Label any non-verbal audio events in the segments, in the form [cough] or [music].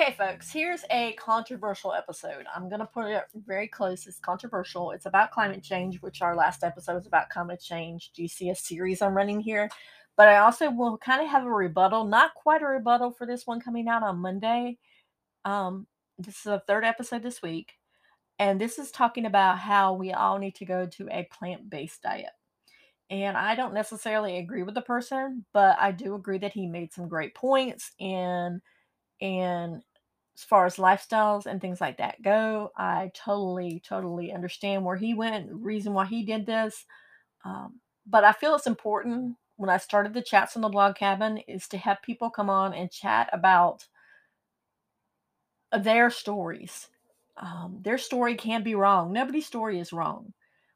Okay, folks, here's a controversial episode. I'm going to put it very close. It's controversial. It's about climate change, which our last episode was about climate change. Do you see a series I'm running here? But I also will kind of have a rebuttal, not quite a rebuttal for this one coming out on Monday. Um, this is the third episode this week. And this is talking about how we all need to go to a plant based diet. And I don't necessarily agree with the person, but I do agree that he made some great points and and as far as lifestyles and things like that go, I totally, totally understand where he went, reason why he did this. Um, but I feel it's important when I started the chats on the blog cabin is to have people come on and chat about their stories. Um, their story can be wrong. Nobody's story is wrong.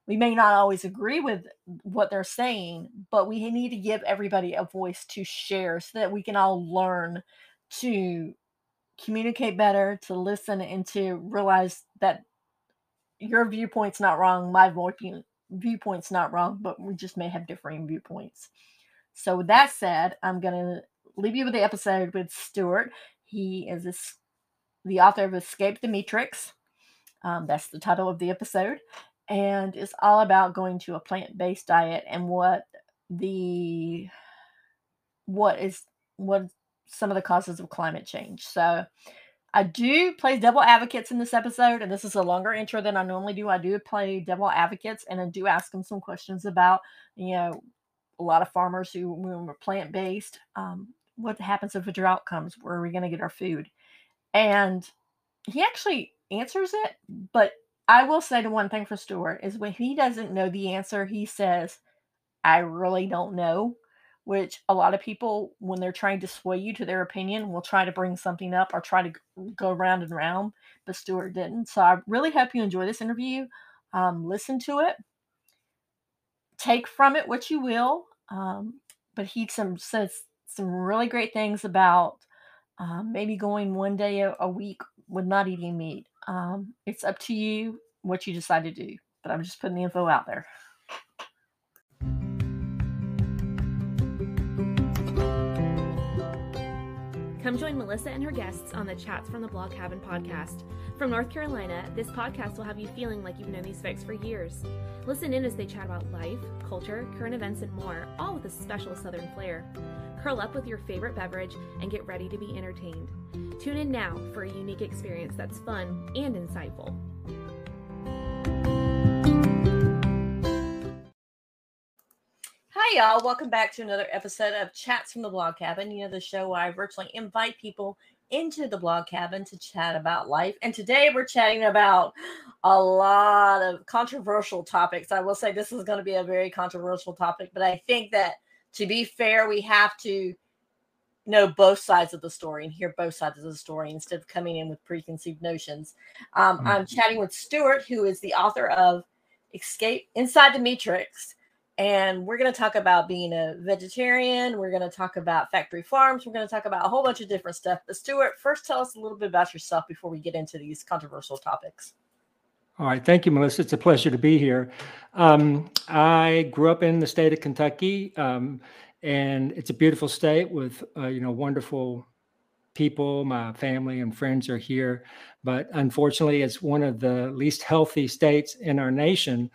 We may not always agree with what they're saying, but we need to give everybody a voice to share so that we can all learn to communicate better, to listen, and to realize that your viewpoint's not wrong, my viewpoint's not wrong, but we just may have differing viewpoints. So, with that said, I'm going to leave you with the episode with Stuart. He is a, the author of Escape the Meatrix. Um, that's the title of the episode. And it's all about going to a plant based diet and what the what is what some of the causes of climate change. So I do play devil advocates in this episode, and this is a longer intro than I normally do. I do play devil advocates, and I do ask them some questions about, you know, a lot of farmers who were plant based. Um, what happens if a drought comes? Where are we going to get our food? And he actually answers it, but I will say the one thing for Stuart is when he doesn't know the answer, he says, I really don't know which a lot of people, when they're trying to sway you to their opinion, will try to bring something up or try to go round and round. But Stuart didn't. So I really hope you enjoy this interview. Um, listen to it, take from it what you will. Um, but he some says some really great things about um, maybe going one day a, a, week with not eating meat. Um, it's up to you what you decide to do. But I'm just putting the info out there. Come join Melissa and her guests on the Chats from the Blog Cabin podcast. From North Carolina, this podcast will have you feeling like you've known these folks for years. Listen in as they chat about life, culture, current events, and more, all with a special Southern flair. Curl up with your favorite beverage and get ready to be entertained. Tune in now for a unique experience that's fun and insightful. Hi, y'all. Welcome back to another episode of Chats from the Blog Cabin. You know, the show where I virtually invite people into the blog cabin to chat about life. And today we're chatting about a lot of controversial topics. I will say this is going to be a very controversial topic, but I think that to be fair, we have to know both sides of the story and hear both sides of the story instead of coming in with preconceived notions. Um, mm-hmm. I'm chatting with Stuart, who is the author of Escape Inside the Meatrix and we're going to talk about being a vegetarian. We're going to talk about factory farms. We're going to talk about a whole bunch of different stuff. But Stuart, first tell us a little bit about yourself before we get into these controversial topics. All right. Thank you, Melissa. It's a pleasure to be here. Um, I grew up in the state of Kentucky, um, and it's a beautiful state with, uh, you know, wonderful people. My family and friends are here. But unfortunately, it's one of the least healthy states in our nation.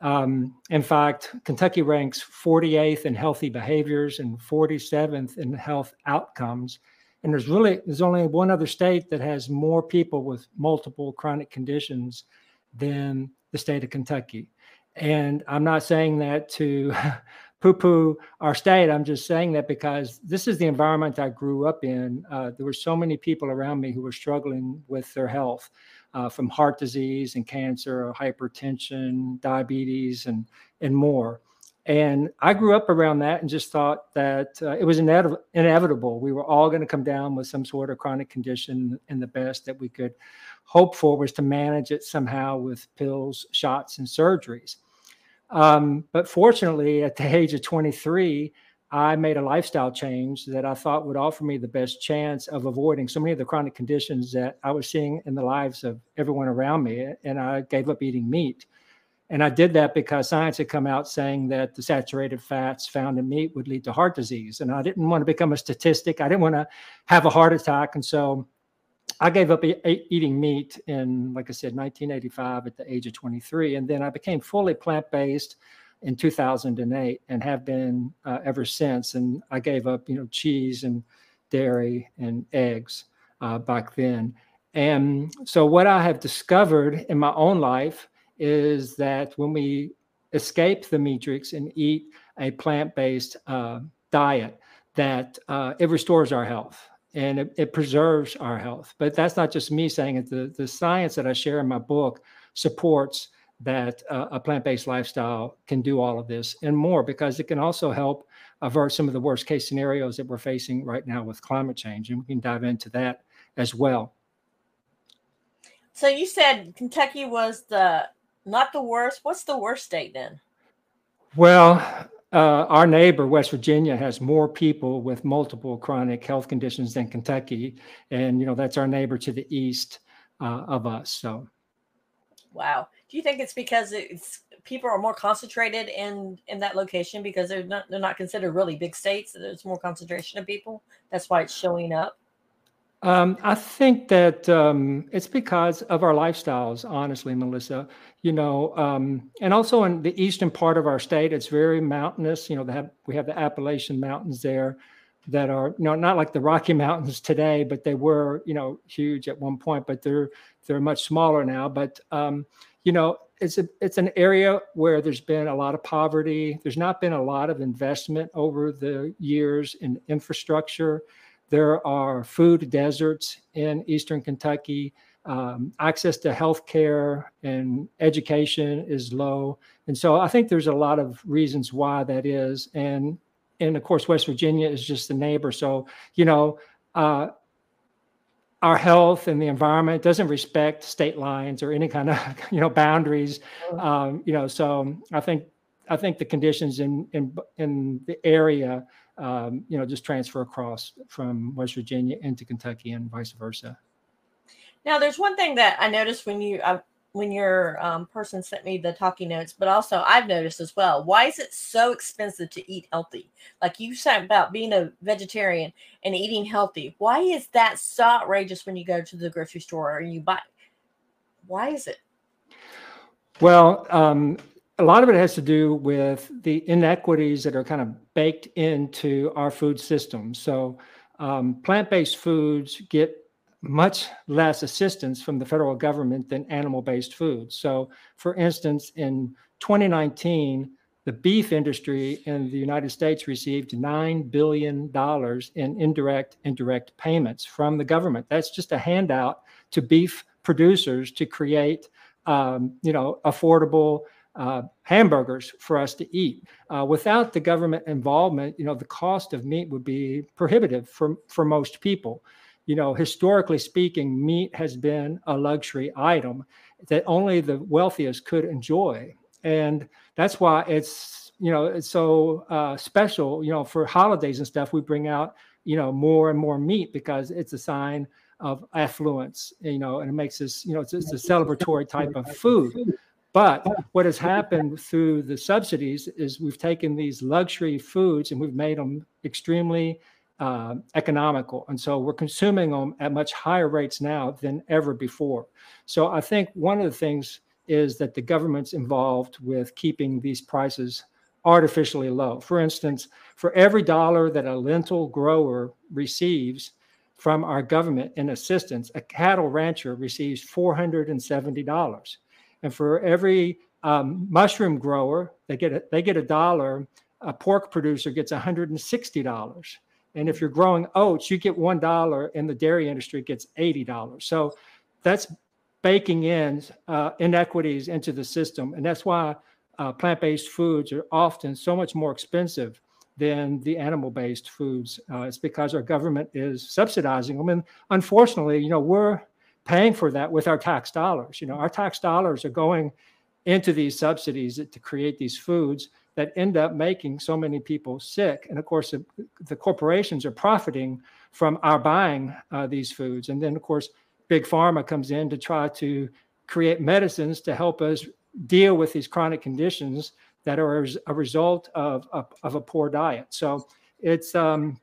Um, in fact, Kentucky ranks 48th in healthy behaviors and 47th in health outcomes. And there's really there's only one other state that has more people with multiple chronic conditions than the state of Kentucky. And I'm not saying that to [laughs] poo-poo our state. I'm just saying that because this is the environment I grew up in. Uh, there were so many people around me who were struggling with their health uh, from heart disease and cancer, hypertension, diabetes, and and more. And I grew up around that and just thought that uh, it was inev- inevitable. We were all going to come down with some sort of chronic condition, and the best that we could hope for was to manage it somehow with pills, shots, and surgeries. Um, but fortunately, at the age of 23, I made a lifestyle change that I thought would offer me the best chance of avoiding so many of the chronic conditions that I was seeing in the lives of everyone around me. And I gave up eating meat. And I did that because science had come out saying that the saturated fats found in meat would lead to heart disease. And I didn't want to become a statistic. I didn't want to have a heart attack. And so I gave up e- eating meat in, like I said, 1985 at the age of 23. And then I became fully plant based in 2008 and have been uh, ever since. And I gave up, you know, cheese and dairy and eggs uh, back then. And so, what I have discovered in my own life is that when we escape the meatrix and eat a plant-based uh, diet, that uh, it restores our health and it, it, preserves our health. But that's not just me saying it. The, the science that I share in my book supports that uh, a plant-based lifestyle can do all of this and more because it can also help avert some of the worst case scenarios that we're facing right now with climate change. And we can dive into that as well. So you said Kentucky was the not the worst. What's the worst state then? Well, uh, our neighbor, West Virginia, has more people with multiple chronic health conditions than Kentucky, and you know that's our neighbor to the east uh, of us. So, wow. Do you think it's because it's people are more concentrated in in that location because they're not they're not considered really big states? So there's more concentration of people. That's why it's showing up. Um, I think that um, it's because of our lifestyles, honestly, Melissa. You know, um, and also in the eastern part of our state, it's very mountainous. You know, have, we have the Appalachian Mountains there that are, you know, not like the Rocky Mountains today, but they were, you know, huge at one point, but they're they're much smaller now. But um, you know, it's a it's an area where there's been a lot of poverty. There's not been a lot of investment over the years in infrastructure there are food deserts in eastern Kentucky. Um, access to health care and education is low. And so I think there's a lot of reasons why that is. And and of course, West Virginia is just the neighbor. So, you know, uh, our health and the environment doesn't respect state lines or any kind of [laughs] you know boundaries. Um, you know, so I think I think the conditions in in in the area um, you know, just transfer across from West Virginia into Kentucky and vice versa. Now, there's one thing that I noticed when you uh, when your um, person sent me the talking notes, but also I've noticed as well. Why is it so expensive to eat healthy? Like you said about being a vegetarian and eating healthy. Why is that so outrageous when you go to the grocery store and you buy? Why is it? Well, um, a lot of it has to do with the inequities that are kind of baked into our food system. So, um, plant based foods get much less assistance from the federal government than animal based foods. So, for instance, in 2019, the beef industry in the United States received $9 billion in indirect indirect payments from the government. That's just a handout to beef producers to create um, you know, affordable uh, hamburgers for us to eat. Uh, without the government involvement, you know, the cost of meat would be prohibitive for, for most people. You know, historically speaking, meat has been a luxury item that only the wealthiest could enjoy. And that's why it's, you know, it's so uh, special, you know, for holidays and stuff, we bring out, you know, more and more meat because it's a sign of affluence, you know, and it makes us, you know, it's, it's a celebratory type of food. But what has happened through the subsidies is we've taken these luxury foods and we've made them extremely uh, economical. And so we're consuming them at much higher rates now than ever before. So I think one of the things is that the government's involved with keeping these prices artificially low. For instance, for every dollar that a lentil grower receives from our government in assistance, a cattle rancher receives $470 and for every um, mushroom grower, they get a, they get a dollar. A pork producer gets $160. And if you're growing oats, you get one dollar, and the dairy industry gets eighty dollars. So that's baking in uh, inequities into the system, and that's why uh, plant-based foods are often so much more expensive than the animal-based foods. Uh, it's because our government is subsidizing them, and unfortunately, you know, we're paying for that with our tax dollars. You know, our tax dollars are going into these subsidies to create these foods that end up making so many people sick. And of course, the, corporations are profiting from our buying uh, these foods. And then, of course, big pharma comes in to try to create medicines to help us deal with these chronic conditions that are a result of, of, of a poor diet. So it's um,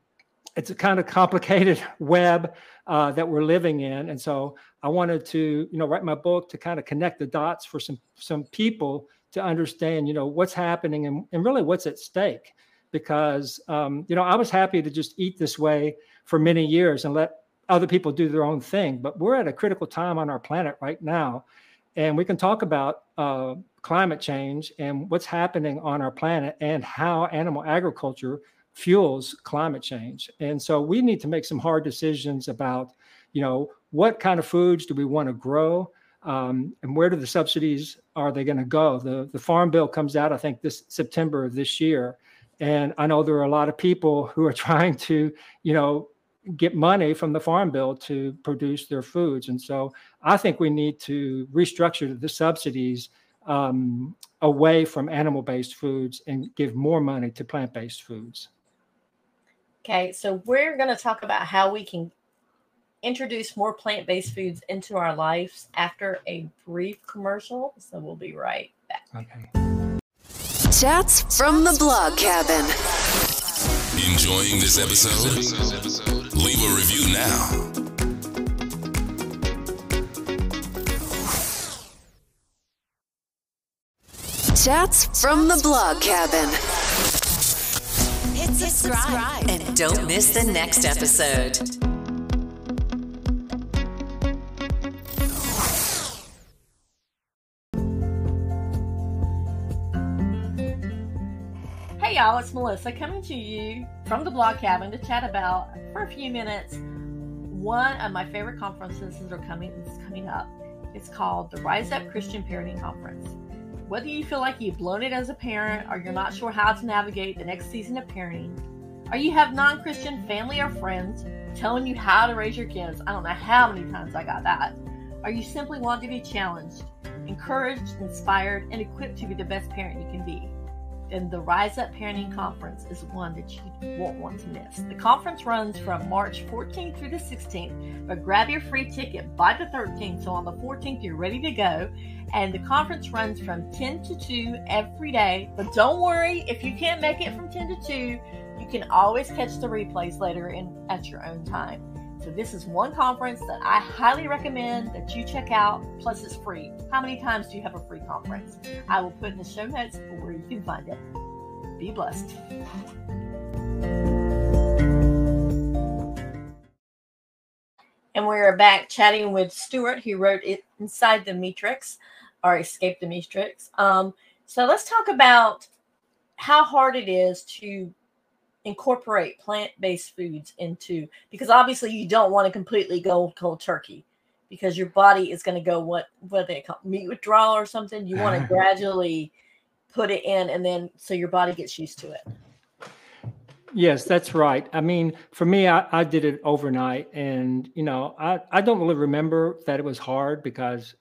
it's a kind of complicated [laughs] web uh, that we're living in. And so I wanted to, you know, write my book to kind of connect the dots for some some people to understand, you know, what's happening and, and really what's at stake. Because um, you know, I was happy to just eat this way for many years and let other people do their own thing. But we're at a critical time on our planet right now, and we can talk about uh, climate change and what's happening on our planet and how animal agriculture fuels climate change. And so we need to make some hard decisions about, you know, what kind of foods do we want to grow? Um, and where do the subsidies are they going to go? The the farm bill comes out, I think, this September of this year, and I know there are a lot of people who are [laughs] trying to, you know, get money from the farm bill to produce their foods. And so I think we need to restructure the subsidies um, away from animal-based foods and give more money to plant-based foods. Okay, so we're going to talk about how we can introduce more plant-based foods into our lives after a brief commercial. So we'll be right back. Okay. Chats from the blog cabin. Enjoying this episode? Leave a review now. Chats from the blog cabin. Hit subscribe and don't miss the next episode. Y'all, it's Melissa coming to you from the blog cabin to chat about for a few minutes one of my favorite conferences that are coming is coming up. It's called the Rise Up Christian Parenting Conference. Whether you feel like you've blown it as a parent or you're not sure how to navigate the next season of parenting, or you have non-Christian family or friends telling you how to raise your kids, I don't know how many times I got that, or you simply want to be challenged, encouraged, inspired, and equipped to be the best parent you can be and the Rise Up Parenting Conference is one that you won't want to miss. The conference runs from March 14th through the 16th, but grab your free ticket by the 13th. So on the 14th, you're ready to go. And the conference runs from 10 to 2 every day. But don't worry, if you can't make it from 10 to 2, you can always catch the replays later in at your own time. So this is one conference that I highly recommend that you check out. Plus, it's free. How many times do you have a free conference? I will put in the show notes where you can find it. Be blessed. And we're back chatting with Stuart, who wrote it inside the Meatrix or Escape the Meatrix. Um, so let's talk about how hard it is to incorporate plant-based foods into because obviously you don't want to completely go cold turkey because your body is going to go what what they call meat withdrawal or something you want to [laughs] gradually put it in and then so your body gets used to it Yes, that's right. I mean, for me, I, I did it overnight, and you know, I, I don't really remember that it was hard because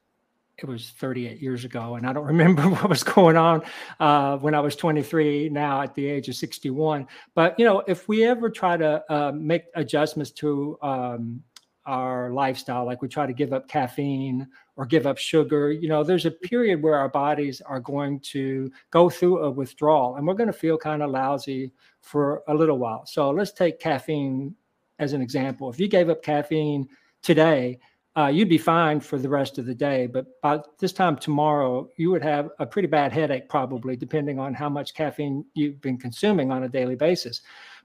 it was 38 years ago, and I don't [laughs] remember what was going on uh, when I was 23. Now at the age of 61, but you know, if we ever try to uh, make adjustments to um, our lifestyle, like we try to give up caffeine or give up sugar, you know, there's a period where our bodies are going to go through a withdrawal, and we're going to feel kind of lousy for a little while. So let's take caffeine as an example. If you gave up caffeine today, uh, you'd be fine for the rest of the day. But by this time tomorrow, you would have a pretty bad headache, probably, depending on how much caffeine you've been consuming on a daily basis.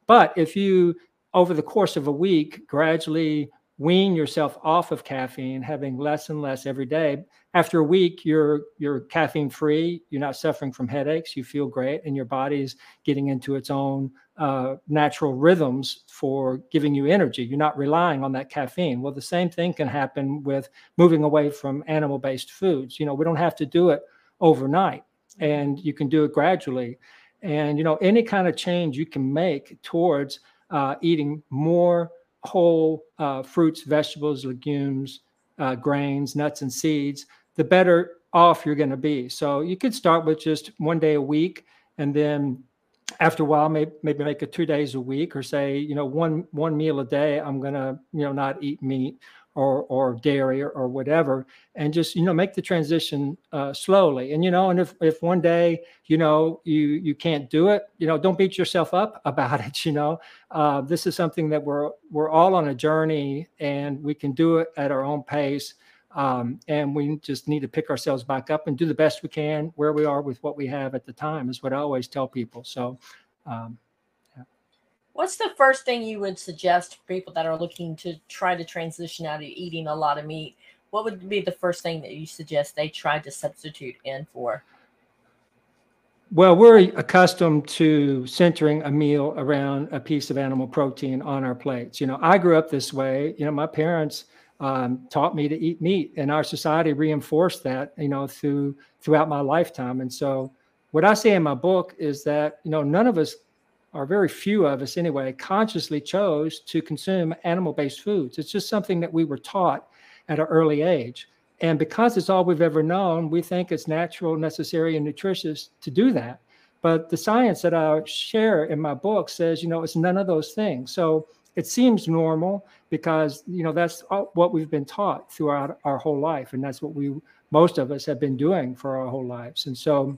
But if you, over the course of a week, gradually wean yourself off of caffeine, having less and less every day, after a week, you're you're caffeine free. You're not suffering from headaches. You feel great, and your body's getting into its own uh, natural rhythms for giving you energy. You're not relying on that caffeine. Well, the same thing can happen with moving away from animal-based foods. You know, we don't have to do it overnight, and you can do it gradually. And you know, any kind of change you can make towards uh, eating more whole uh, fruits, vegetables, legumes, uh, grains, nuts, and seeds the better off you're going to be. So you could start with just one day a week, and then after a while, maybe maybe make it two days a week, or say you know one one meal a day. I'm going to you know not eat meat, or or dairy or, or whatever. And just you know make the transition uh, slowly. And you know and if if one day you know you you can't do it you know don't beat yourself up [laughs] about it you know. Uh, this is something that we're we're all on a journey and we can do it at our own pace um, and we just need to pick ourselves back up and do the best we can where we are with what we have at the time is what i always tell people so um, What's the first thing you would suggest for people that are looking to try to transition out of eating a lot of meat? What would be the first thing that you suggest they try to substitute in for? Well, we're accustomed to centering a meal around a piece of animal protein on our plates. You know, I grew up this way. You know, my parents um, taught me to eat meat, and our society reinforced that. You know, through throughout my lifetime. And so, what I say in my book is that you know none of us or very few of us anyway, consciously chose to consume animal based foods. It's just something that we were taught at an early age. And because it's all we've ever known, we think it's natural, necessary, and nutritious to do that. But the science that I share in my book says, you know, it's none of those things. So it seems normal because, you know, that's what we've been taught throughout our whole life. And that's what we, most of us, have been doing for our whole lives. And so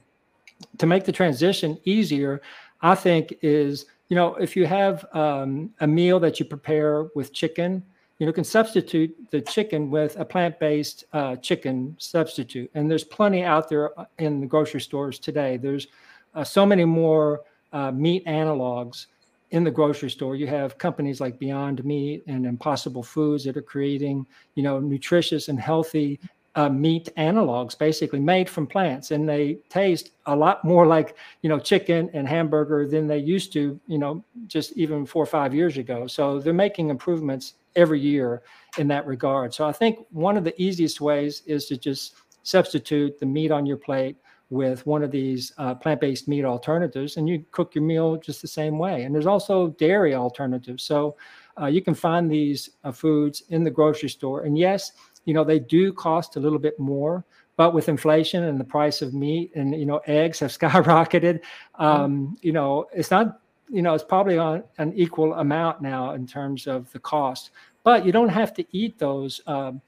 to make the transition easier, I think is, you know, if you have um, a meal that you prepare with chicken, you know, can substitute the chicken with a plant-based uh, chicken substitute. And there's plenty out there uh, in the grocery stores today. There's uh, so many more uh, meat analogs in the grocery store. You have companies like Beyond Meat and Impossible Foods that are creating, you know, nutritious and healthy uh, meat analogs basically made from plants and they taste a lot more like you know chicken and hamburger than they used to you know just even four or five years ago so they're making improvements every year in that regard so i think one of the easiest ways is to just substitute the meat on your plate with one of these uh, plant-based meat alternatives and you cook your meal just the same way. And there's also dairy alternatives. So uh, you can find these uh, foods in the grocery store. And yes you know, they do cost a little bit more, but with inflation and the price of meat and, you know, eggs have [laughs] skyrocketed, mm-hmm. um, you know, it's not, you know, it's probably on an equal amount now in terms of the cost, but you don't have to eat those um,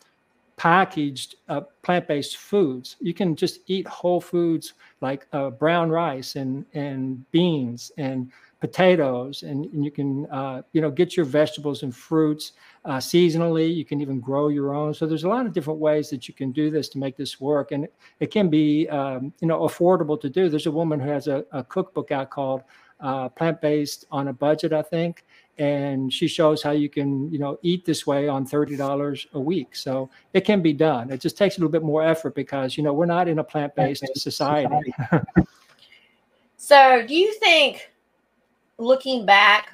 packaged uh, plant-based foods. You can just eat whole foods like uh, brown rice and, and beans and potatoes and, and you can uh, you know get your vegetables and fruits uh, seasonally. You can even grow your own. So there's a lot of different ways that you can do this to make this work and it can be um, you know affordable to do. There's a woman who has a, a cookbook out called uh, plant-based on a budget i think and she shows how you can you know eat this way on $30 a week. So it can be done. It just takes a little bit more effort because you know we're not in a plant-based society. [laughs] so do you think looking back,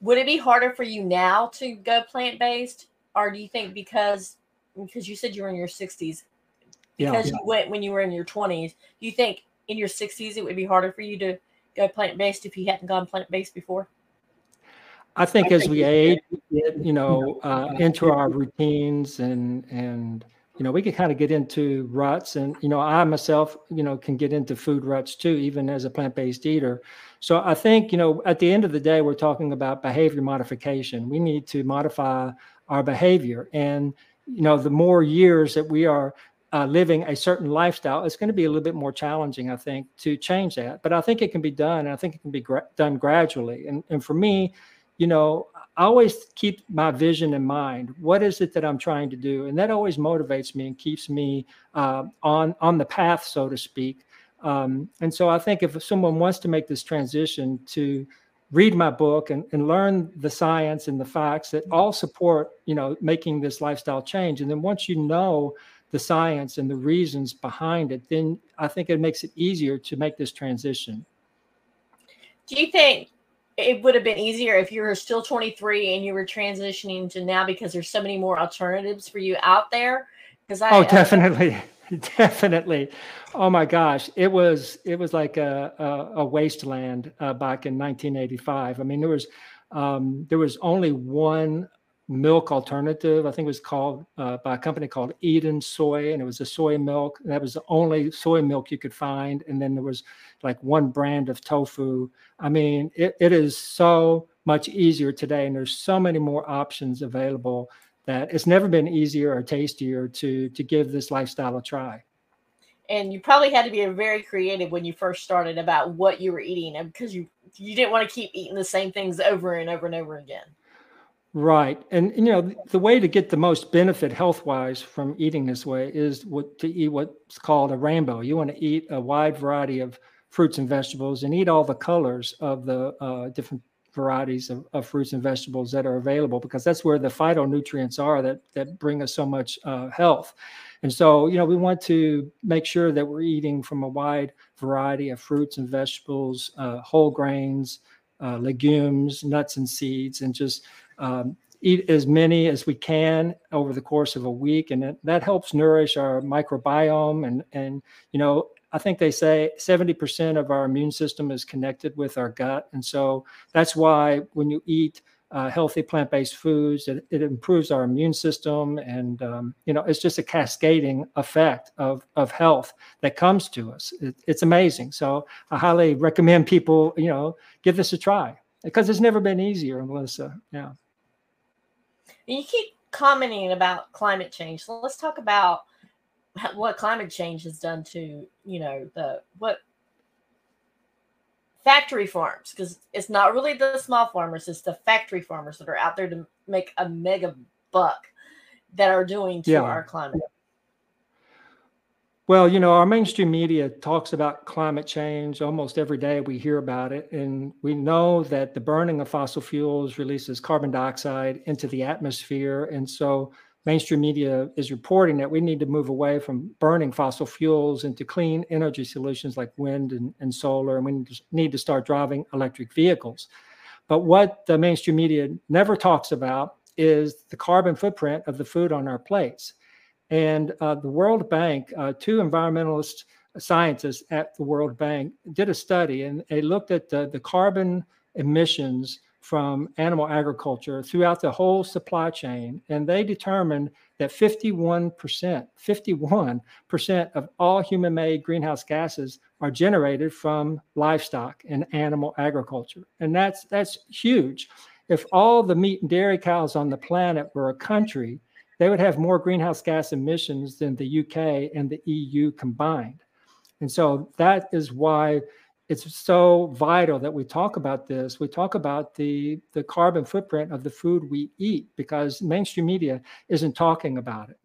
would it be harder for you now to go plant based, or do you think because because you said you were in your sixties, because yeah, yeah. you went when you were in your twenties, do you think in your sixties it would be harder for you to go plant based if you hadn't gone plant based before? I think as we age, you know, uh, into our routines and and you know we can kind of get into ruts and you know i myself you know can get into food ruts too even as a plant-based eater. So i think you know at the end of the day we're talking about behavior modification. We need to modify our behavior. And you know the more years that we are uh, living a certain lifestyle it's going to be a little bit more challenging i think to change that. But i think it can be done and i think it can be gra- done gradually. And, and for me you know I always keep my vision in mind. What is it that I'm trying to do? And that always motivates me and keeps me uh, on on the path, so to speak. Um, and so I think if someone wants to make this transition to read my book and, and learn the science and the facts that all support, you know, making this lifestyle change. And then once you know the science and the reasons behind it, then I think it makes it easier to make this transition. Do you think it would have been easier if you were still 23 and you were transitioning to now because there's so many more alternatives for you out there. Because i oh definitely uh, [laughs] definitely. Oh my gosh. It was it was like a a, a wasteland uh, back in 1985 i mean there was um, there was only one milk alternative. I think it was called uh, by a company called Eden Soy, and it was a soy milk. And that was the only soy milk you could find. And then there was like one brand of tofu. I mean, it, it is so much easier today, and there's so many more options available that it's never been easier or tastier to to give this lifestyle a try and you probably had to be very creative when you first started about what you were eating because you you didn't want to keep eating the same things over and over and over again right. And you know the way to get the most benefit health wise from eating this way is what to eat what's called a rainbow. You want to eat a wide variety of fruits and vegetables and eat all the colors of the uh, different varieties of, of, fruits and vegetables that are available because that's where the phytonutrients are that that bring us so much uh, health. And so, you know, we want to make sure that we're eating from a wide variety of fruits and vegetables, uh, whole grains, uh, legumes, nuts and seeds, and just um, eat as many as we can over the course of a week. And that, helps nourish our microbiome. And, and, you know, I think they say 70% of our immune system is connected with our gut. And so that's why when you eat uh, healthy plant-based foods. It, it, improves our immune system, and um, you know, it's just a cascading effect of of health that comes to us. It, it's amazing. So I highly recommend people, you know, give this a try because it's never been easier, Melissa. Yeah. You keep commenting about climate change. So let's talk about what climate change has done to you know the what factory farms because it's not really the small farmers it's the factory farmers that are out there to make a mega buck that are doing to yeah. our climate well you know our mainstream media talks about climate change almost every day we hear about it and we know that the burning of fossil fuels releases carbon dioxide into the atmosphere and so mainstream media is reporting that we need to move away from burning fossil fuels into clean energy solutions like wind and, and solar, and we need to start driving electric vehicles. But what the mainstream media never talks about is the carbon footprint of the food on our plates. And uh, the World Bank, uh, two environmentalist scientists at the World Bank did a study and they looked at the, the carbon emissions from animal agriculture throughout the whole supply chain. And they determined that 51%, 51% of all human made greenhouse gases are generated from livestock and animal agriculture. And that's, that's huge. If all the meat and dairy cows on the planet were a country, they would have more greenhouse gas emissions than the UK and the EU combined. And so that is why it's so vital that we talk about this. We talk about the the carbon footprint of the food we eat because mainstream media isn't talking about it.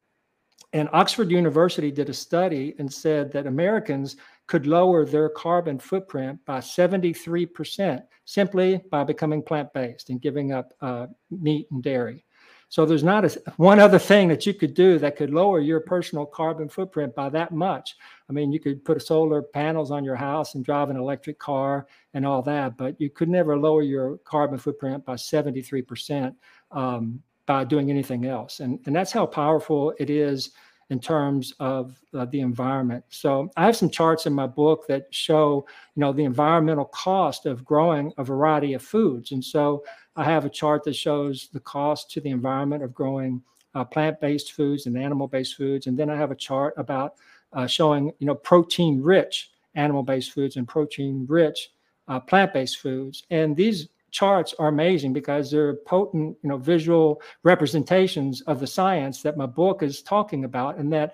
And Oxford University did a study and said that Americans could lower their carbon footprint by 73% simply by becoming plant based and giving up uh, meat and dairy. So there's not a, one other thing that you could do that could lower your personal carbon footprint by that much. I mean, you could put solar panels on your house and drive an electric car and all that, but you could never lower your carbon footprint by 73% um, by doing anything else. And, and that's how powerful it is in terms of uh, the environment. So I have some charts in my book that show, you know, the environmental cost of growing a variety of foods. And so I have a chart that shows the cost to the environment of growing uh, plant-based foods and animal-based foods. And then I have a chart about uh, showing, you know, protein-rich animal-based foods and protein-rich uh, plant-based foods. And these charts are amazing because they're potent, you know, visual representations of the science that my book is talking about, and that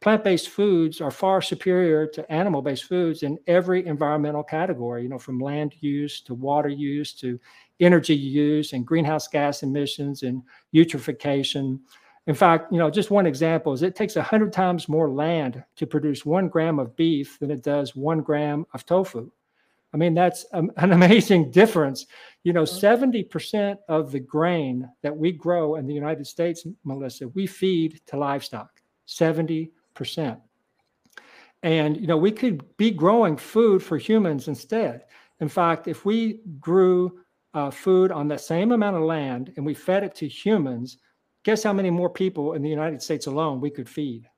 plant-based foods are far superior to animal-based foods in every environmental category. You know, from land use to water use to energy use and greenhouse gas emissions and eutrophication. In fact, you know, just one example is it takes 100 times more land to produce one gram of beef than it does one gram of tofu. I mean, that's an amazing [laughs] difference. You know, 70% of the grain that we grow in the United States, Melissa, we feed to livestock, 70%. And, you know, we could be growing food for humans instead. In fact, if we grew uh, food on the same amount of land and we fed it to humans, guess how many more people in the United States alone we could feed?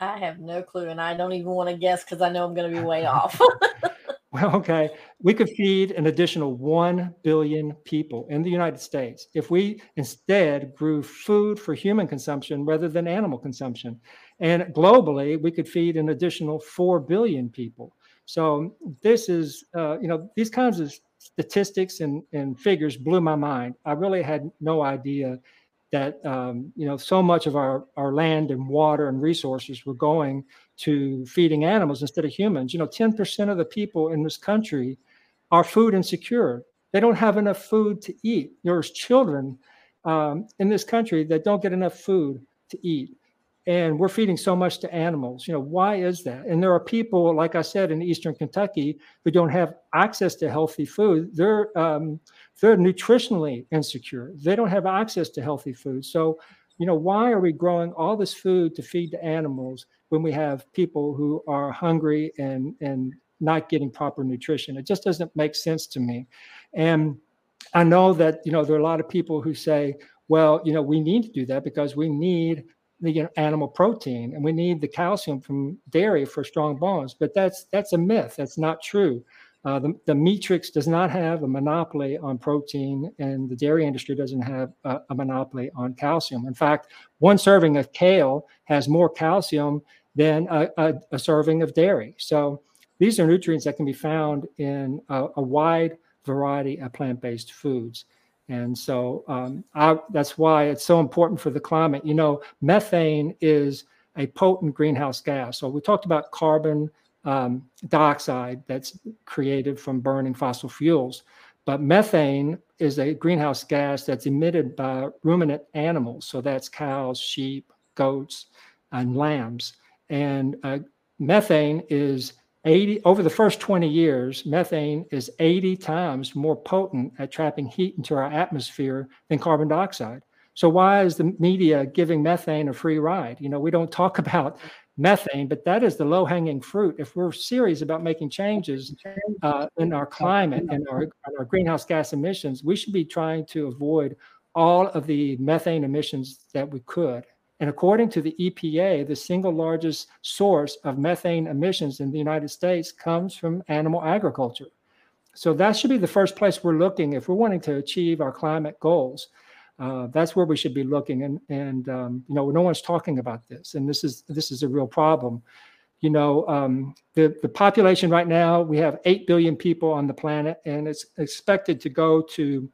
I have no clue, and I don't even want to guess because I know I'm going to be way [laughs] off. [laughs] well, okay, we could feed an additional 1 billion people in the United States if we instead grew food for human consumption rather than animal consumption. And globally, we could feed an additional 4 billion people. So this is, uh, you know, these kinds of statistics and, and figures blew my mind. I really had no idea that um, you know so much of our our land and water and resources were going to feeding animals instead of humans. You know, 10% of the people in this country are food insecure. They don't have enough food to eat. There's children um, in this country that don't get enough food to eat and we're feeding so much to animals. You know, why is that? And there are people, like I said, in Eastern Kentucky who don't have access to healthy food. They're um, they're nutritionally insecure. They don't have access to healthy food. So, you know, why are we growing all this food to feed the animals when we have people who are hungry and and not getting proper nutrition? It just doesn't make sense to me. And I know that you know there are a lot of people who say, well, you know, we need to do that because we need the animal protein, and we need the calcium from dairy for strong bones. But that's that's a myth. That's not true. Uh, the, the meatrix does not have a monopoly on protein, and the dairy industry doesn't have a, a, monopoly on calcium. In fact, one serving of kale has more calcium than a, a, a serving of dairy. So these are nutrients that can be found in a, wide variety of plant based foods. And so um, I, that's why it's so important for the climate. You know, methane is a potent greenhouse gas. So we talked about carbon um, dioxide that's created from burning fossil fuels, but methane is a greenhouse gas that's emitted by ruminant animals. So that's cows, sheep, goats, and lambs. And uh, methane is 80 over the first 20 years, methane is 80 times more potent at trapping heat into our atmosphere than carbon dioxide. So why is the media giving methane a free ride? You know, we don't talk [laughs] about methane, but that is the low-hanging fruit. If we're serious about making changes uh, in our climate and our, our greenhouse gas emissions, we should be trying to avoid all of the methane emissions that we could. And according to the EPA, the single largest source of methane emissions in the United States comes from animal agriculture. So that should be the first place we're looking if we're wanting to achieve our climate goals. Uh, that's where we should be looking. And and um, you know, no one's talking about this, and this is this is a real problem. You know, um, the the population right now we have eight billion people on the planet, and it's expected to go to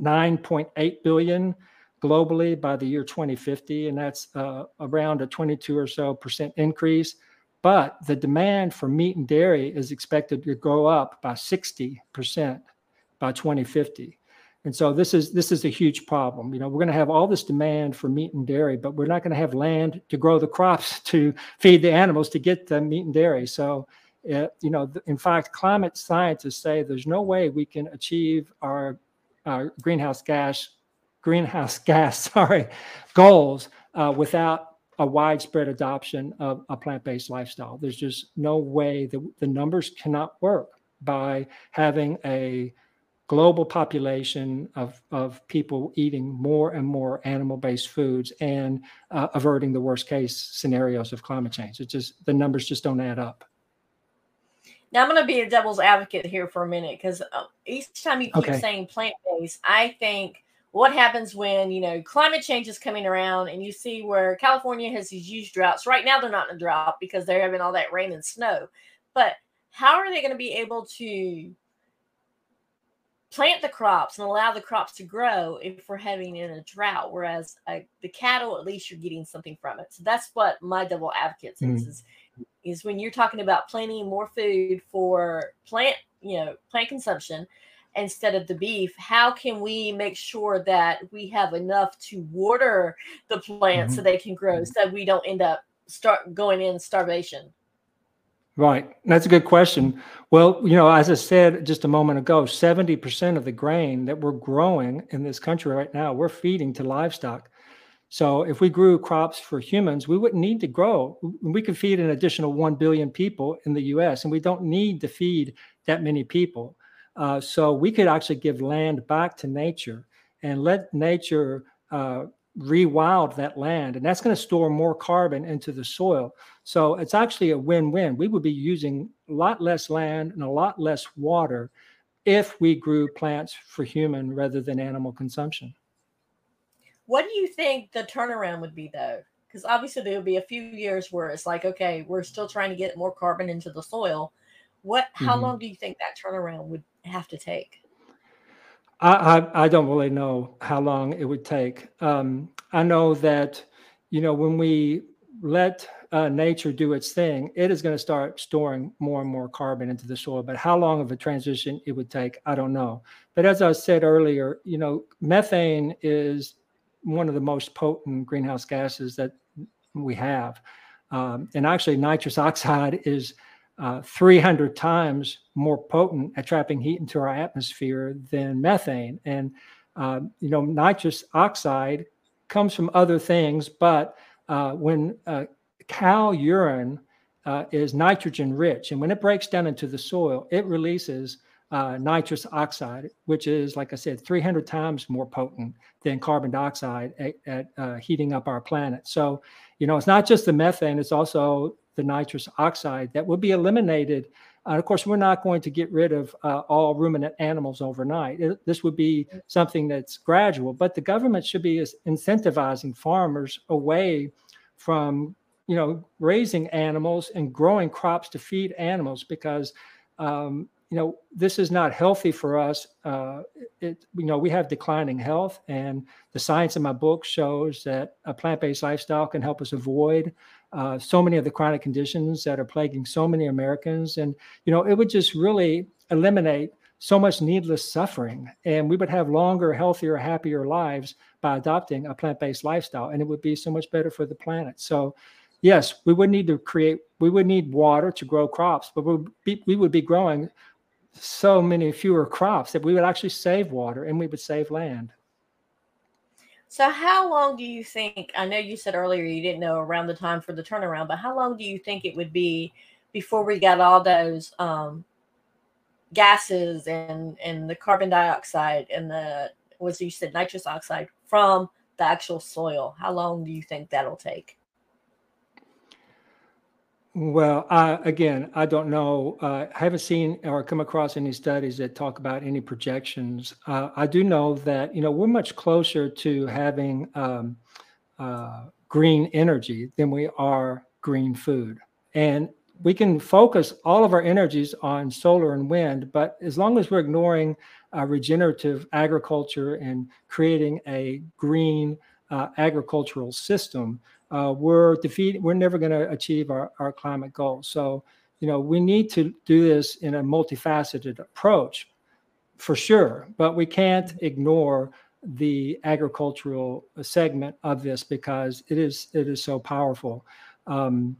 9.8 billion globally by the year 2050, and that's uh, around a 22 or so percent increase. But the demand for meat and dairy is expected to go up by 60 percent by 2050. And so this is this is a huge problem. You know, we're going to have all this demand for meat and dairy, but we're not going to have land to grow the [laughs] crops to feed the animals to get the meat and dairy. So, uh, you know, in fact, climate scientists say there's no way we can achieve our, our greenhouse gas greenhouse [laughs] gas sorry goals uh, without a widespread adoption of a plant-based lifestyle. There's just no way that the numbers cannot work by having a global population of, of people eating more and more animal-based foods and uh, averting the worst case scenarios of climate change. It just the numbers just don't add up. Now I'm going to be a devil's advocate here for a minute because uh, each time you keep okay. saying plant-based, I think what happens when you know climate change is coming around and you see where California has these huge droughts. Right now, they're not in a drought because they're having all that rain and snow. But how are they going to be able to plant the crops and allow the crops to grow if we're having in a drought? Whereas uh, the cattle, at least you're getting something from it. So that's what my double advocate says mm. is, is when you're talking about planting more food for plant, you know, plant consumption instead of the beef how can we make sure that we have enough to water the plants mm-hmm. so they can grow so we don't end up start going in starvation right that's a good question well you know as i said just a moment ago 70% of the grain that we're growing in this country right now we're feeding to livestock so if we grew crops for humans, we wouldn't need to grow. We could feed an additional 1 billion people in the US, and we don't need to feed that many people. Uh, so we could actually give land back to nature and let nature uh, rewild that land. And that's going to store more carbon into the soil. So it's actually a win win. We would be using a lot less land and a lot less water if we grew plants for human rather than animal consumption. What do you think the turnaround would be, though? Because obviously there'll be a few years where it's like, okay, we're still trying to get more carbon into the soil. What? How mm-hmm. long do you think that turnaround would have to take? I, I, I don't really know how long it would take. Um, I know that, you know, when we let uh, nature do its thing, it is going to start storing more and more carbon into the soil. But how long of a transition it would take, I don't know. But as I said earlier, you know, methane is one of the most potent greenhouse gases that we have. Um, and actually, nitrous oxide is uh, 300 times more potent at trapping heat into our atmosphere than methane. And, uh, you know, nitrous oxide comes from other things, but uh, when uh, cow urine uh, is nitrogen rich, and when it breaks down into the soil, it releases uh, nitrous oxide, which is, like I said, 300 times more potent than carbon dioxide at, at heating up our planet. So, you know, it's not just the methane, it's also the nitrous oxide that will be eliminated. Uh, of course, we're not going to get rid of uh, all ruminant animals overnight. It, this would be something that's gradual, but the government should be incentivizing farmers away from, you know, raising animals and growing crops to feed animals because um, you know, this is not healthy for us. Uh, it, you know, we have declining health, and the science in my book shows that a plant-based lifestyle can help us avoid uh, so many of the chronic conditions that are plaguing so many Americans. And you know, it would just really eliminate so much needless suffering, and we would have longer, healthier, happier lives by adopting a plant-based lifestyle, and it would be so much better for the planet. So yes, we would need to create, we would need water to grow crops, but we would be, we would be growing so many fewer crops that we would actually save water and we would save land. So, how long do you think? I know you said earlier you didn't know around the time for the turnaround, but how long do you think it would be before we got all those um, gases and and the carbon dioxide and the was you said nitrous oxide from the actual soil? How long do you think that'll take? Well, I, again, I don't know. Uh, I haven't seen or come across any studies that talk about any projections. Uh, I do know that you know we're much closer to having um, uh, green energy than we are green food, and we can focus all of our energies on solar and wind. But as long as we're ignoring uh, regenerative agriculture and creating a green uh, agricultural system, uh, we're defeat we're never going to achieve our, our climate goals. So you know we need to do this in a multifaceted approach for sure but we can't ignore the agricultural segment of this because it is it is so powerful. Um,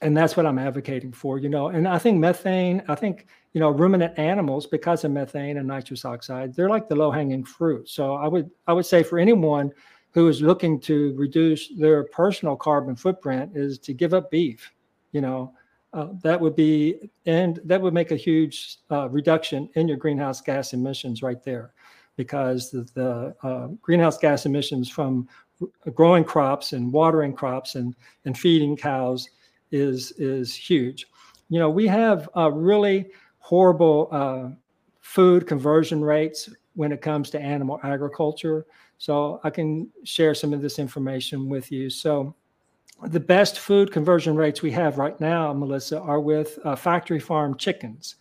and that's what i'm advocating for you know and i think methane i think you know ruminant animals because of methane and nitrous oxide they're like the low hanging fruit. So i would i would say for anyone who is looking to reduce their personal carbon footprint is to give up beef. You know, uh, that would be, and that would make a huge uh, reduction in your greenhouse gas emissions right there, because the, the uh, greenhouse gas emissions from growing crops and watering crops and, and feeding cows is is huge. You know, we have really horrible uh, food conversion rates when it comes to animal agriculture. So I can share some of this information with you. So the best food conversion rates we have right now, Melissa, are with uh, factory farm chickens.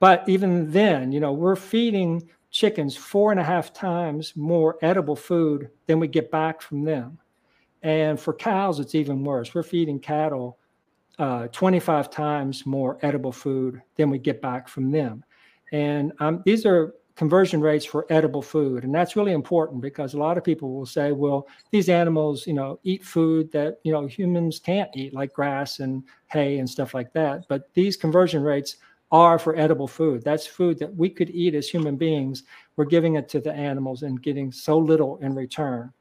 But even then, you know, we're feeding chickens four and a half times more edible food than we get back from them. And for cows, it's even worse. We're feeding cattle uh, 25 times more edible food than we get back from them. And um, these are conversion rates for edible food. And that's really important because a lot of people will say well these animals you know eat food that you know humans can't eat like grass and hay and stuff like that. But these conversion rates are for edible food. That's food that we could eat as human beings. We're giving it to the animals and getting so little in return.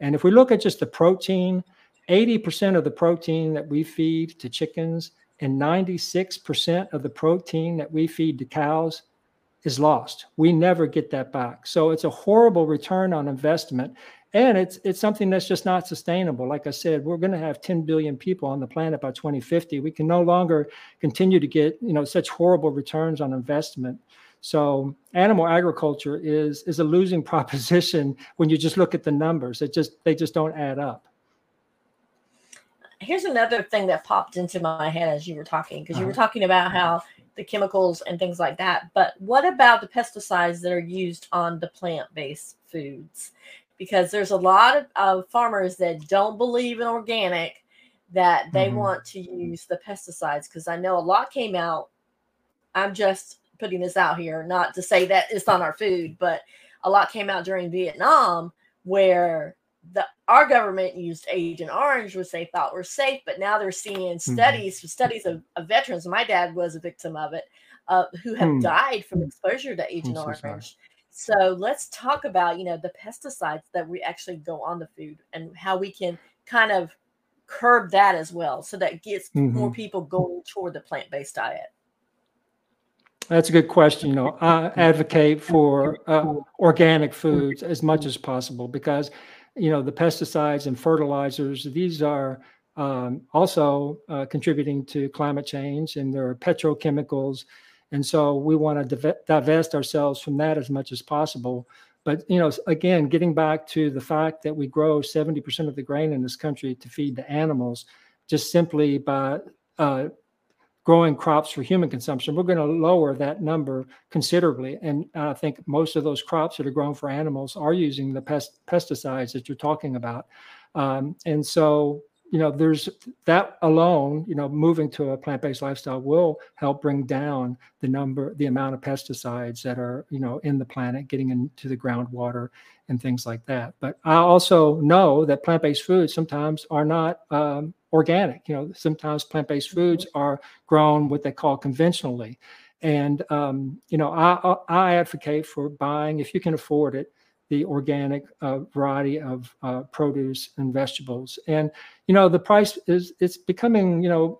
And if we look at just the protein 80% of the protein that we feed to chickens and 96% of the protein that we feed to cows is lost. We never get that back. So it's a horrible return on investment. And it's it's something that's just not sustainable. Like I said, we're going to have 10 billion people on the planet by 2050. We can no longer continue to get, you know, such horrible returns on investment. So animal agriculture is is a losing [laughs] proposition when you just look at the numbers. It just they just don't add up. Here's another thing that popped into my head as you were talking because uh-huh. you were uh-huh. talking about how the chemicals and things like that. But what about the pesticides that are used on the plant-based foods? Because there's a lot of, of farmers that don't believe in organic that they mm-hmm. want to use the pesticides because I know a lot came out. I'm just putting this out here, not to say that it's on our food, but a lot came out during Vietnam where the our government used Agent Orange, which they thought were safe, but now they're seeing mm-hmm. studies, mm-hmm. studies of, of, veterans. My dad was a victim of it, uh, who have mm. died from exposure to Agent Orange. So, so let's talk about you know the pesticides that we actually go on the food and how we can kind of curb that as well, so that gets mm-hmm. more people going toward the plant based diet. That's a good question. You know, I advocate for uh, organic foods as much as possible because, you know, the pesticides and fertilizers, these are um, also uh, contributing to climate change and there are petrochemicals. And so we want to div- divest ourselves from that as much as possible. But, you know, again, getting back to the fact that we grow 70% of the grain in this country to feed the animals, just simply by uh, growing crops for human consumption, we're going to lower that number considerably. And I think most of those crops that are grown for animals are using the pest, pesticides that you're talking about. Um, and so, you know, there's that alone, you know, moving to a plant based lifestyle will help bring down the number, the amount of pesticides that are, you know, in the planet, getting into the groundwater and things like that. But I also know that plant based foods sometimes are not um, organic. You know, sometimes plant-based foods mm-hmm. are grown what they call conventionally, and um, you know, I, I advocate for buying if you can afford it the organic uh, variety of uh, produce and vegetables. And you know, the price is it's becoming you know.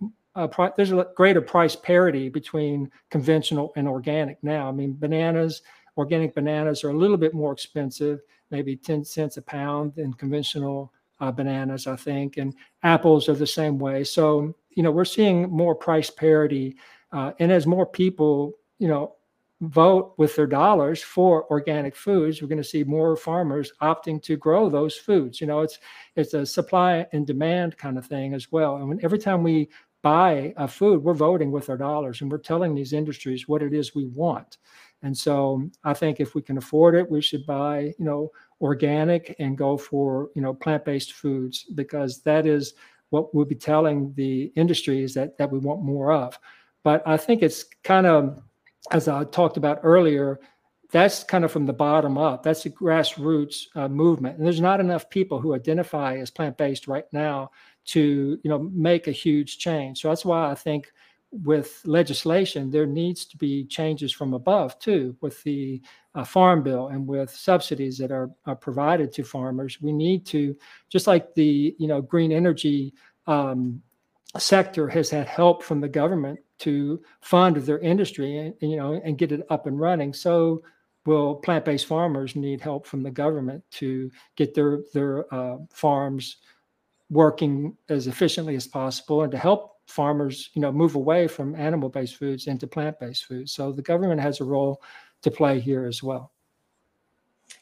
Pri- there's a greater price parity between conventional and organic now. I mean, bananas, organic bananas are a little bit more expensive, maybe 10 cents a pound than conventional uh, bananas, I think, and apples are the same way. So, you know, we're seeing more price parity. Uh, and as more people, you know, vote with their dollars for organic foods, we're going to see more farmers opting to grow those foods. You know, it's it's a supply and demand kind of thing as well. And when, every time we buy a food, we're voting with our dollars and we're telling these industries what it is we want. And so I think if we can afford it, we should buy, you know, organic and go for you know plant-based foods because that is what we'll be telling the industries that that we want more of. But i think it's kind of as i talked about earlier that's kind of from the bottom up. That's a grassroots uh, movement. And there's not enough people who identify as plant-based right now to you know make a huge change. So that's why i think with legislation, there needs to be changes from above too, with the uh, farm bill and with subsidies that are, are, provided to farmers. We need to, just like the you know green energy um, sector has had help from the government to fund their industry and you know and get it up and running. So will plant-based farmers need help from the government to get their their uh, farms working as efficiently as possible and to help farmers, you know, move away from animal-based foods into plant-based foods. So the government has a role to play here as well.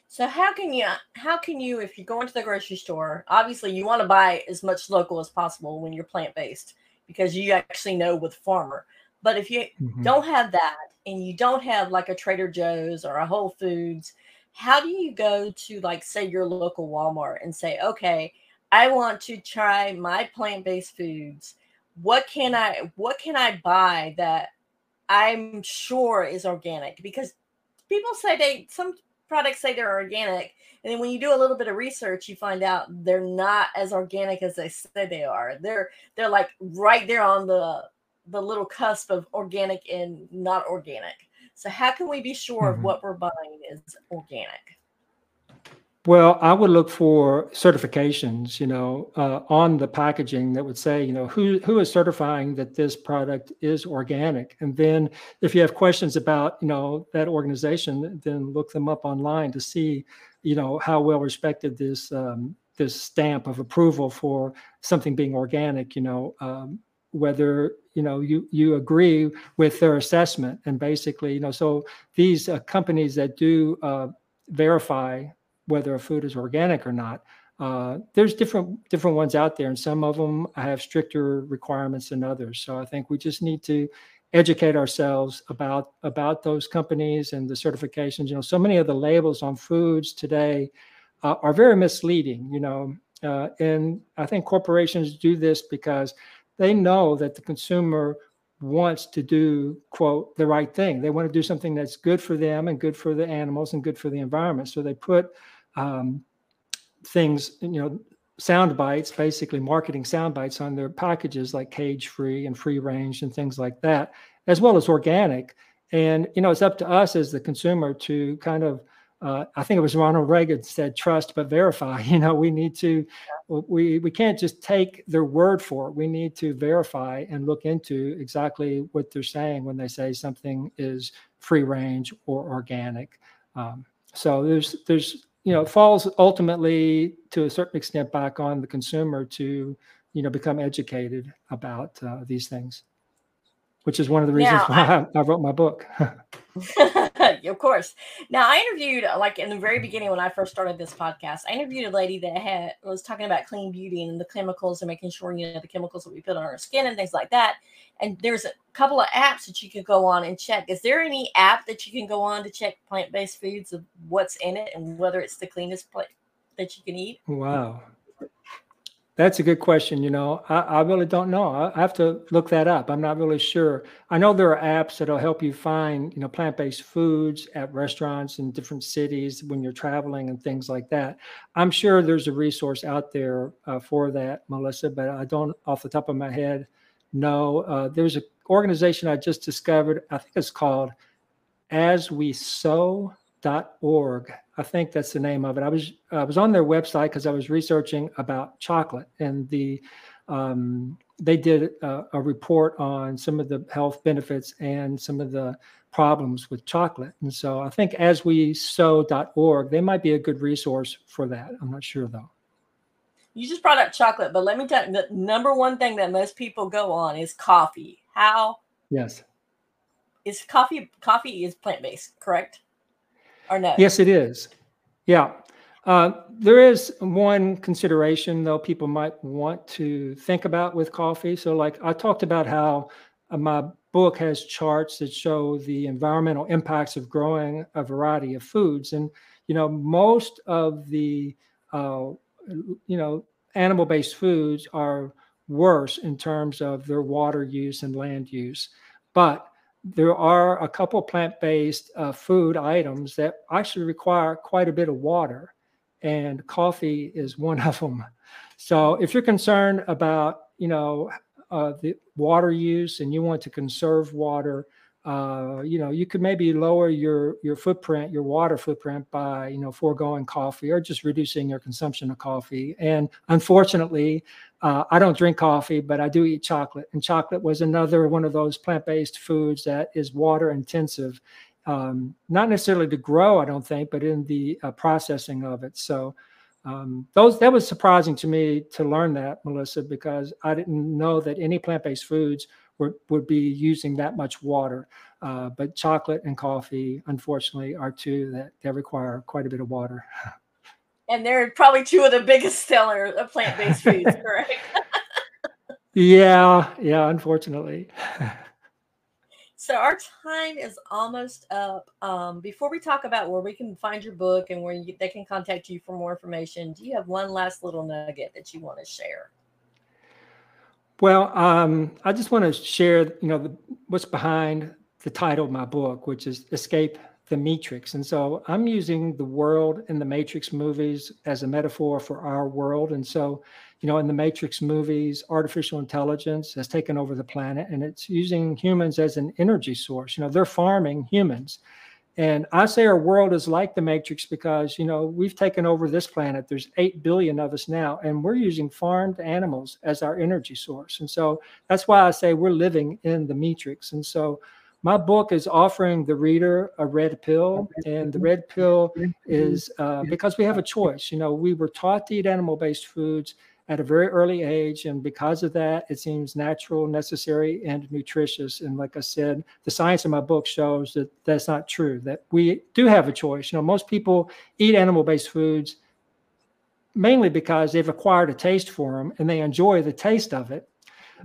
So how can you how can you if you go into the grocery store, obviously you want to buy as much local as possible when you're plant-based because you actually know with farmer. But if you mm-hmm. don't have that and you don't have like a Trader Joe's or a Whole Foods, how do you go to like say your local Walmart and say, "Okay, I want to try my plant-based foods what can I what can I buy that I'm sure is organic? Because people say they some products say they're organic, and then when you do a little bit of research, you find out they're not as organic as they say they are. They're they're like right there on the the little cusp of organic and not organic. So how can we be sure mm-hmm. of what we're buying is organic? Well, I would look for certifications, you know, uh, on the packaging that would say, you know, who who is certifying that this product is organic. And then, if you have questions about, you know, that organization, then look them up online to see, you know, how well respected this um, this stamp of approval for something being organic. You know, um, whether you know you you agree with their assessment, and basically, you know, so these uh, companies that do uh, verify whether a food is organic or not, uh, there's different different ones out there, and some of them have stricter requirements than others. So I think we just need to educate ourselves about about those companies and the certifications. You know, so many of the labels on foods today uh, are very misleading. You know, uh, and I think corporations do this because they know that the consumer wants to do quote the right thing. They want to do something that's good for them and good for the animals and good for the environment. So they put um, things, you know, sound bites, basically marketing sound bites on their packages like cage free and free range and things like that, as well as organic. And you know, it's up to us as the consumer to kind of uh, I think it was Ronald Reagan said, "Trust but verify." [laughs] You know, we need to, we we can't just take their word for it. We need to verify and look into exactly what they're saying when they say something is free range or organic. Um, so there's there's you know, it falls ultimately to a certain extent back on the consumer to, you know, become educated about uh, these things, which is one of the reasons now, why I, [laughs] I wrote my book. [laughs] [laughs] of course. Now, I interviewed, uh, like in the very beginning when I first started this podcast, I interviewed a lady that had was talking about clean beauty and the chemicals and making sure you know the chemicals that we put on our skin and things like that and there's a couple of apps that you can go on and check. Is there any app that you can go on to check plant based foods of what's in it and whether it's the cleanest place that you can eat? Wow. That's a good question. You know, I, I really don't know. I, I have to look that up. I'm not really sure. I know there are apps that'll help you find, you know, plant-based foods at restaurants in different cities when you're traveling and things like that. I'm sure there's a resource out there uh, for that, Melissa, but I don't off the top of my head no, uh, there's an organization I just discovered. I think it's called asyousow.org. I think that's the name of it. I was I was on their website because I was researching about chocolate and the um, they did a, a, report on some of the health benefits and some of the problems with chocolate. And so I think as we asyousow.org, they might be a good resource for that. I'm not sure though you just brought up chocolate, but let me tell you the number one thing that most people go on is coffee. How? Yes. Is coffee coffee is plant based, correct? Or no? Yes, it is. Yeah. Uh, there is one consideration though people might want to think about with coffee. So, like I talked about how uh, my book has charts that show the environmental impacts of growing a variety of foods, and you know most of the uh, you know, animal based foods are worse in terms of their water use and land use. But there are a couple plant based uh, food items that actually require quite a bit of water, and coffee is one of them. So if you're concerned about, you know, uh, the water use and you want to conserve water, uh, you know, you could maybe lower your your footprint, your water footprint by you know foregoing coffee or just reducing your consumption of coffee. And unfortunately, uh, I don't drink coffee, but I do eat chocolate, and chocolate was another one of those plant-based foods that is water intensive. Um, not necessarily to grow, I don't think, but in the uh, processing of it. So. Um, those that was surprising to me to learn that, Melissa, because I didn't know that any plant-based foods would, would be using that much water. Uh, but chocolate and coffee, unfortunately, are two that, that require quite a bit of water. [laughs] And they're probably two of the biggest sellers of plant based foods, [laughs] correct? yeah, yeah, unfortunately. [laughs] so our time is almost up. Um, before we talk about where we can find your book and where you, they can contact you for more information, do you have one last little nugget that you want to share? Well, um, I just want to share, you know, the, what's behind the title of my book, which is "Escape the Meatrix." And so I'm using the world in the Matrix movies as a metaphor for our world. And so, you know, in the Matrix movies, artificial intelligence has taken over the planet, and it's using humans as an energy source. You know, they're farming humans. And I say our world is like the Matrix because, you know, we've taken over this planet. There's 8 billion of us now, and we're using farmed animals as our energy source. And so that's why I say we're living in the Matrix. And so my book is offering the reader a red pill. And the red pill is uh, because we have a choice. You know, we were taught to eat animal based foods at a very early age. And because of that, it seems natural, necessary, and nutritious. And like I said, the science in my book shows that that's not true, that we do have a choice. You know, most people eat animal based foods mainly because they've acquired a taste for them and they enjoy the taste of it.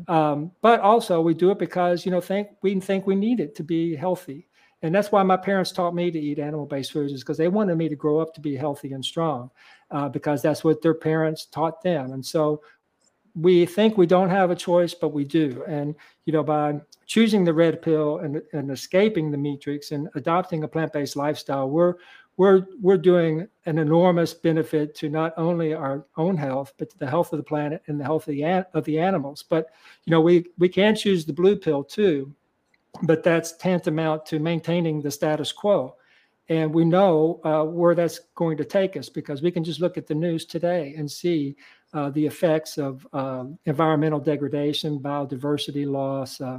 Um, but also we do it because you know think we think we need it to be healthy, and that's why my parents taught me to eat animal-based foods is because they wanted me to grow up to be healthy and strong, uh, because that's what their parents taught them. And so we think we don't have a choice, but we do. And you know by choosing the red pill and, and escaping the matrix and adopting a plant-based lifestyle, we're we're we're doing an enormous benefit to not only our own health but to the health of the planet and the health of the, of the animals but you know we we can choose the blue pill too but that's tantamount to maintaining the status quo and we know uh, where that's going to take us because we can just look at the news today and see uh, the effects of uh, environmental degradation biodiversity loss uh,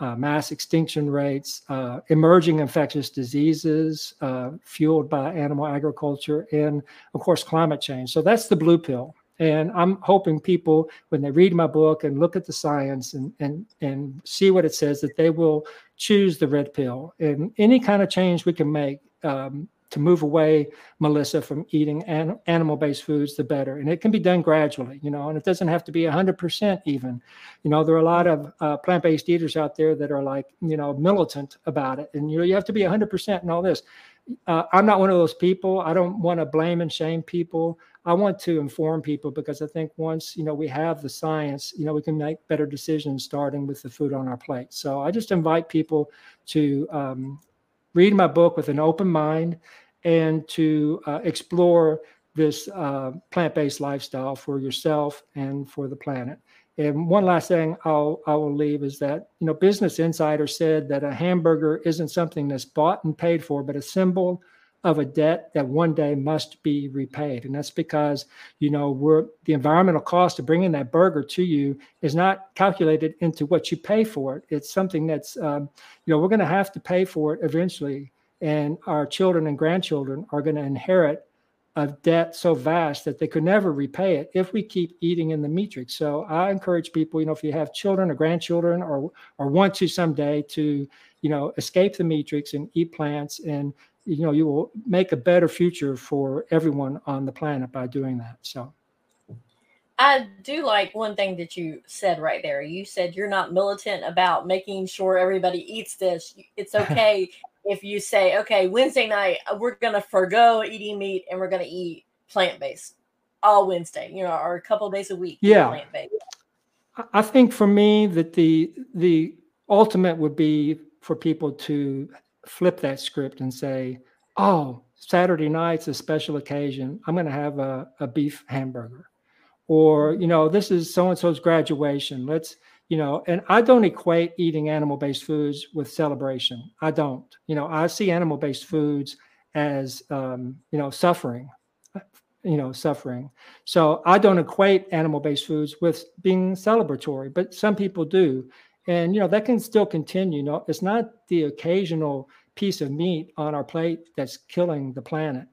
uh, mass extinction rates, uh, emerging infectious diseases uh, fueled by animal agriculture, and of course, climate change. So that's the blue pill. And I'm hoping people, when they read my book and look at the science and, and, and see what it says, that they will choose the red pill. And any kind of change we can make um, to move away, Melissa, from eating an, animal-based foods, the better. And it can be done gradually, you know, and it doesn't have to be 100% even. You know, there are a lot of uh, plant-based eaters out there that are like, you know, militant about it. And, you know, you have to be 100% and all this. Uh, I'm not one of those people. I don't want to blame and shame people. I want to inform people because I think once you know we have the science, you know we can make better decisions starting with the food on our plate. So I just invite people to um, read my book with an open mind and to uh, explore this uh, plant-based lifestyle for yourself and for the planet. And one last thing I'll I will leave is that you know Business Insider said that a hamburger isn't something that's bought and paid for, but a symbol of a debt that one day must be repaid. And that's because, you know, we're the environmental cost of bringing that burger to you is not calculated into what you pay for it. It's something that's, um, you know, we're going to have to pay for it eventually. And our children and grandchildren are going to inherit a debt so vast that they could never repay it if we keep eating in the matrix. So I encourage people, you know, if you have children or grandchildren or or want to someday to, you know, escape the meatrix and eat plants and you know you will make a better future for everyone on the planet by doing that so I do like one thing that you said right there. You said you're not militant about making sure everybody eats this. It's [laughs] okay if you say, okay, Wednesday night, uh, we're going to forego eating meat and we're going to eat plant based all Wednesday, you know, or a couple days a week. Yeah. Plant based. I think for me that the the ultimate would be for people to flip that script and say, oh, Saturday night's a special occasion. I'm going to have a, a beef hamburger. Or, you know, this is so and so's graduation. Let's, you know, and I don't equate eating animal based foods with celebration. I don't. You know, I see animal based foods as, um, you know, suffering, you know, suffering. So I don't equate animal based foods with being celebratory, but some people do and you know that can still continue you know it's not the occasional piece of meat on our plate that's killing the planet.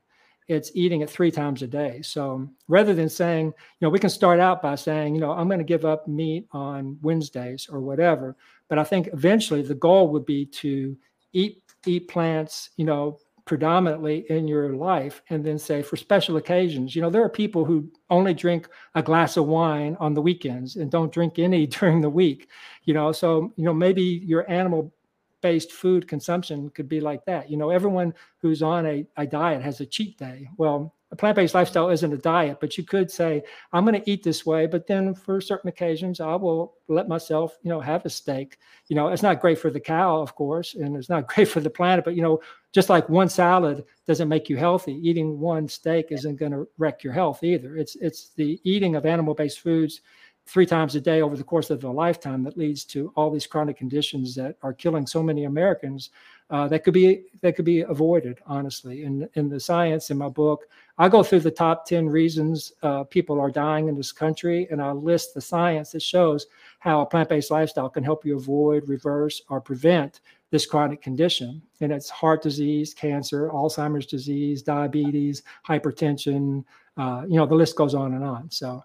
It's eating it three times a day. So rather than saying you know we can start out by saying you know i'm going to give up meat on wednesdays or whatever but i think eventually the goal would be to eat eat plants you know predominantly in your life and then say for special occasions you know there are people who only drink a glass of wine on the weekends and don't drink any [laughs] during the week you know so you know maybe your animal based food consumption could be like that. You know everyone who's on a, a diet has a cheat day. Well a plant-based lifestyle isn't a diet but you could say i'm going to eat this way but then for certain occasions i will let myself you know have a steak. You know it's not great for the cow of course and it's not [laughs] great for the planet but you know just like one salad doesn't make you healthy eating one steak isn't going to wreck your health either. It's it's the eating of animal-based foods three times a day over the course of a lifetime that leads to all these chronic conditions that are killing so many americans uh, that could be that could be avoided honestly. In in the science in my book i go through the top 10 reasons uh, people are dying in this country and i list the science that shows how a plant-based lifestyle can help you avoid reverse or prevent this chronic condition and it's heart disease cancer alzheimer's disease diabetes hypertension uh, you know the list goes on and on so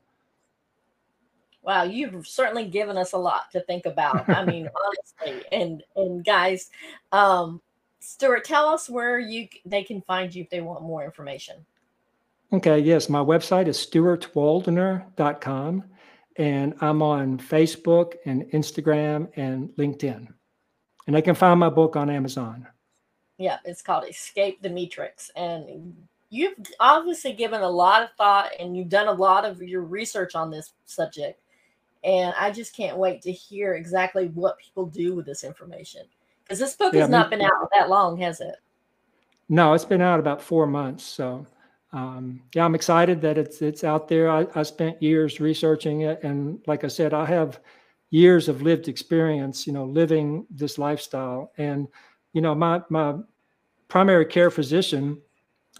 Wow, you've certainly given us a lot to think about. I mean, [laughs] honestly, and and guys, um, Stuart, tell us where you they can find you if they want more information. Okay, yes, my website is stuartwaldner.com and I'm on Facebook and Instagram and LinkedIn. And they can find my book on Amazon. Yeah, it's called Escape the Meatrix. And you've obviously given a lot of thought and you've done a lot of your research on this subject. And I just can't wait to hear exactly what people do with this information. Because this book yeah, has not been out that long, has it? No, it's been out about four months. So um, yeah, I'm excited that it's it's out there. I, I spent years researching it, and like I said, I have years of lived experience, you know, living this lifestyle. And you know, my my primary care physician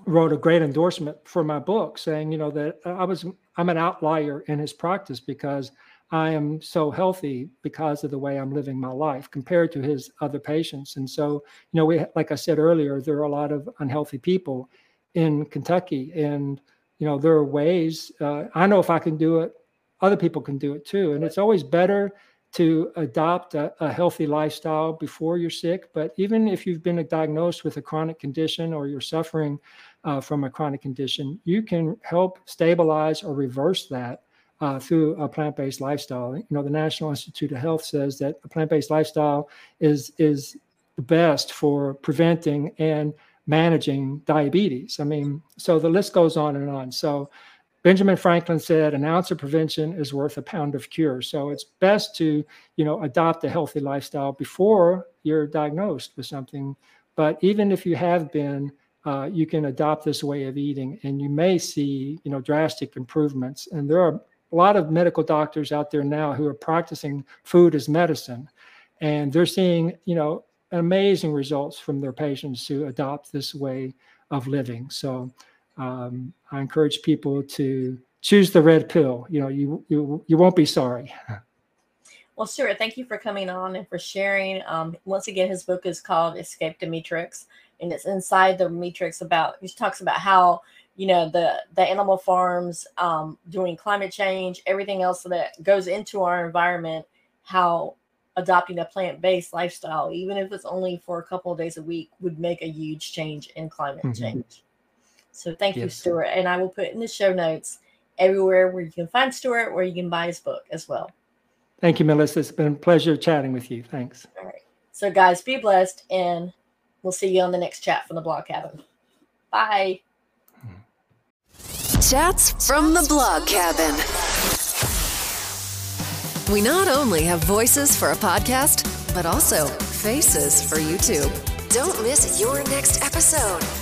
wrote a great endorsement for my book, saying, you know, that I was I'm an outlier in his practice because I am so healthy because of the way I'm living my life compared to his other patients. And so, you know, we like I said earlier, there are a lot of unhealthy people in Kentucky. And, you know, there are ways, uh, I know if I can do it, other people can do it too. And it's always better to adopt a, a, healthy lifestyle before you're sick. But even if you've been diagnosed with a chronic condition or you're suffering uh, from a chronic condition, you can help stabilize or reverse that uh, through a plant-based lifestyle. You know, the National Institute of Health says that a plant-based lifestyle is is the best for preventing and managing diabetes. I mean, so the list goes on and on. So Benjamin Franklin said an ounce of prevention is worth a pound of cure. So it's best to, you know, adopt a healthy lifestyle before you're diagnosed with something. But even if you have been, uh, you can adopt this way of eating and you may see, you know, drastic improvements. And there are a lot of medical doctors out there now who are practicing food as medicine. And they're seeing, you know, amazing results from their patients who adopt this way of living. So um, I encourage people to choose the red pill. You know, you you you won't be sorry. [laughs] Well, Stuart, thank you for coming on and for sharing. Um, once again, his book is called Escape the Meatrix, and it's inside the matrix about he talks about how you know the the animal farms um, doing climate change, everything else that goes into our environment, how adopting a plant-based lifestyle, even if it's only for a couple of days a week, would make a huge change in climate mm-hmm. change. So thank yes. you, Stuart. And I will put in the show notes everywhere where you can find Stuart, where you can buy his book as well. Thank you, Melissa. It's been a pleasure chatting with you. Thanks. All right. So, guys, be blessed, and we'll see you on the next chat from the blog cabin. Bye. Chats from the blog cabin. We not only have voices for a podcast, but also faces for YouTube. Don't miss your next episode.